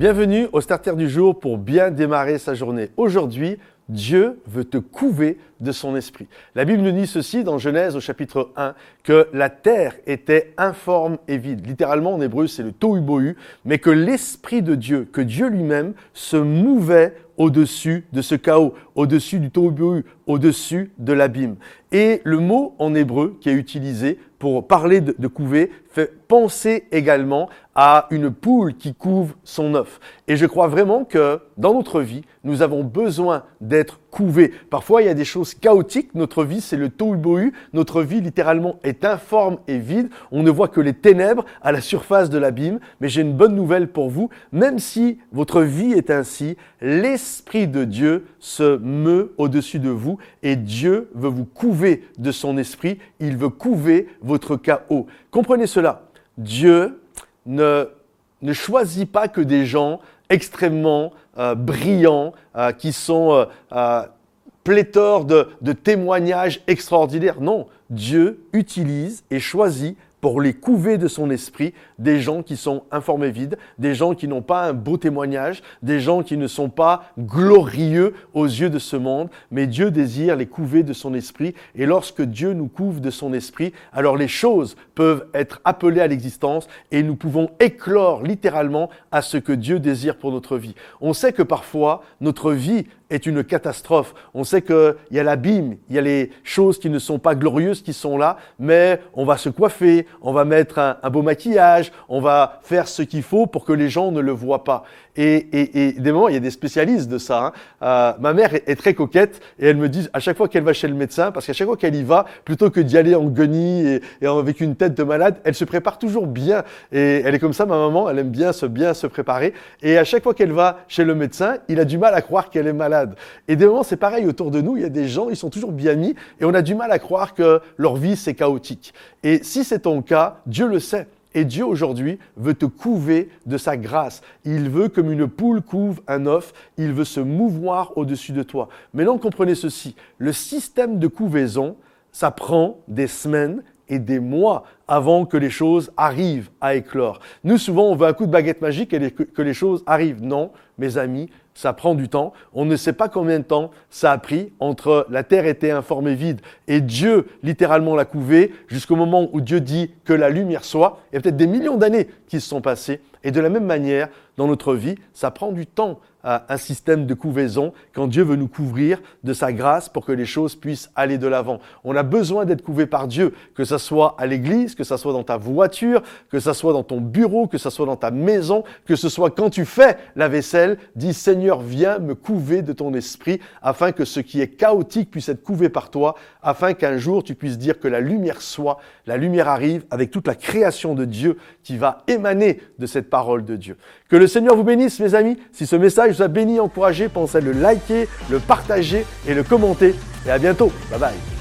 Bienvenue au starter du jour pour bien démarrer sa journée. Aujourd'hui, Dieu veut te couver de son esprit. La Bible nous dit ceci dans Genèse au chapitre 1, que la terre était informe et vide. Littéralement en hébreu c'est le tohu mais que l'esprit de Dieu, que Dieu lui-même se mouvait au-dessus de ce chaos, au-dessus du tohu au-dessus de l'abîme. Et le mot en hébreu qui est utilisé pour parler de, couver fait penser également à une poule qui couve son œuf. Et je crois vraiment que dans notre vie, nous avons besoin d'être couvés. Parfois, il y a des choses chaotiques. Notre vie, c'est le tohu-bohu. Notre vie, littéralement, est informe et vide. On ne voit que les ténèbres à la surface de l'abîme. Mais j'ai une bonne nouvelle pour vous. Même si votre vie est ainsi, l'Esprit de Dieu se meut au-dessus de vous et Dieu veut vous couver de son esprit. Il veut couver votre chaos. Comprenez cela. Dieu ne, ne choisit pas que des gens extrêmement euh, brillants, euh, qui sont euh, pléthores de, de témoignages extraordinaires. Non, Dieu utilise et choisit pour les couver de son esprit des gens qui sont informés vides, des gens qui n'ont pas un beau témoignage, des gens qui ne sont pas glorieux aux yeux de ce monde, mais Dieu désire les couver de son esprit. Et lorsque Dieu nous couvre de son esprit, alors les choses peuvent être appelées à l'existence et nous pouvons éclore littéralement à ce que Dieu désire pour notre vie. On sait que parfois notre vie est une catastrophe. On sait qu'il y a l'abîme, il y a les choses qui ne sont pas glorieuses qui sont là, mais on va se coiffer, on va mettre un, beau maquillage, on va faire ce qu'il faut pour que les gens ne le voient pas. Et, des moments, il y a des spécialistes de ça. Hein. Euh, ma mère est, très coquette et elle me dit à chaque fois qu'elle va chez le médecin, parce qu'à chaque fois qu'elle y va, plutôt que d'y aller en guenille et, avec une tête de malade, elle se prépare toujours bien. Et elle est comme ça, ma maman, elle aime bien se bien se préparer. Et à chaque fois qu'elle va chez le médecin, il a du mal à croire qu'elle est malade. Et des moments, c'est pareil autour de nous. Il y a des gens, ils sont toujours bien mis et on a du mal à croire que leur vie c'est chaotique. Et si c'est ton cas, Dieu le sait. Et Dieu aujourd'hui veut te couver de sa grâce. Il veut, comme une poule couve un œuf, il veut se mouvoir au-dessus de toi. Mais non, comprenez ceci, le système de couvaison, ça prend des semaines et des mois avant que les choses arrivent à éclore. Nous, souvent, on veut un coup de baguette magique et que les choses arrivent. Non, mes amis, ça prend du temps. On ne sait pas combien de temps ça a pris entre la terre était informée vide et Dieu littéralement l'a couvée jusqu'au moment où Dieu dit que la lumière soit. Il y a peut-être des millions d'années qui se sont passées. Et de la même manière, dans notre vie, ça prend du temps un système de couvaison quand Dieu veut nous couvrir de sa grâce pour que les choses puissent aller de l'avant. On a besoin d'être couvé par Dieu, que ce soit à l'église, que ce soit dans ta voiture, que ce soit dans ton bureau, que ce soit dans ta maison, que ce soit quand tu fais la vaisselle. Dis Seigneur, viens me couver de ton esprit afin que ce qui est chaotique puisse être couvé par toi, afin qu'un jour tu puisses dire que la lumière soit, la lumière arrive avec toute la création de Dieu qui va émaner de cette parole de Dieu. Que le Seigneur vous bénisse, mes amis. Si ce message vous a béni, encouragé, pensez à le liker, le partager et le commenter. Et à bientôt. Bye bye.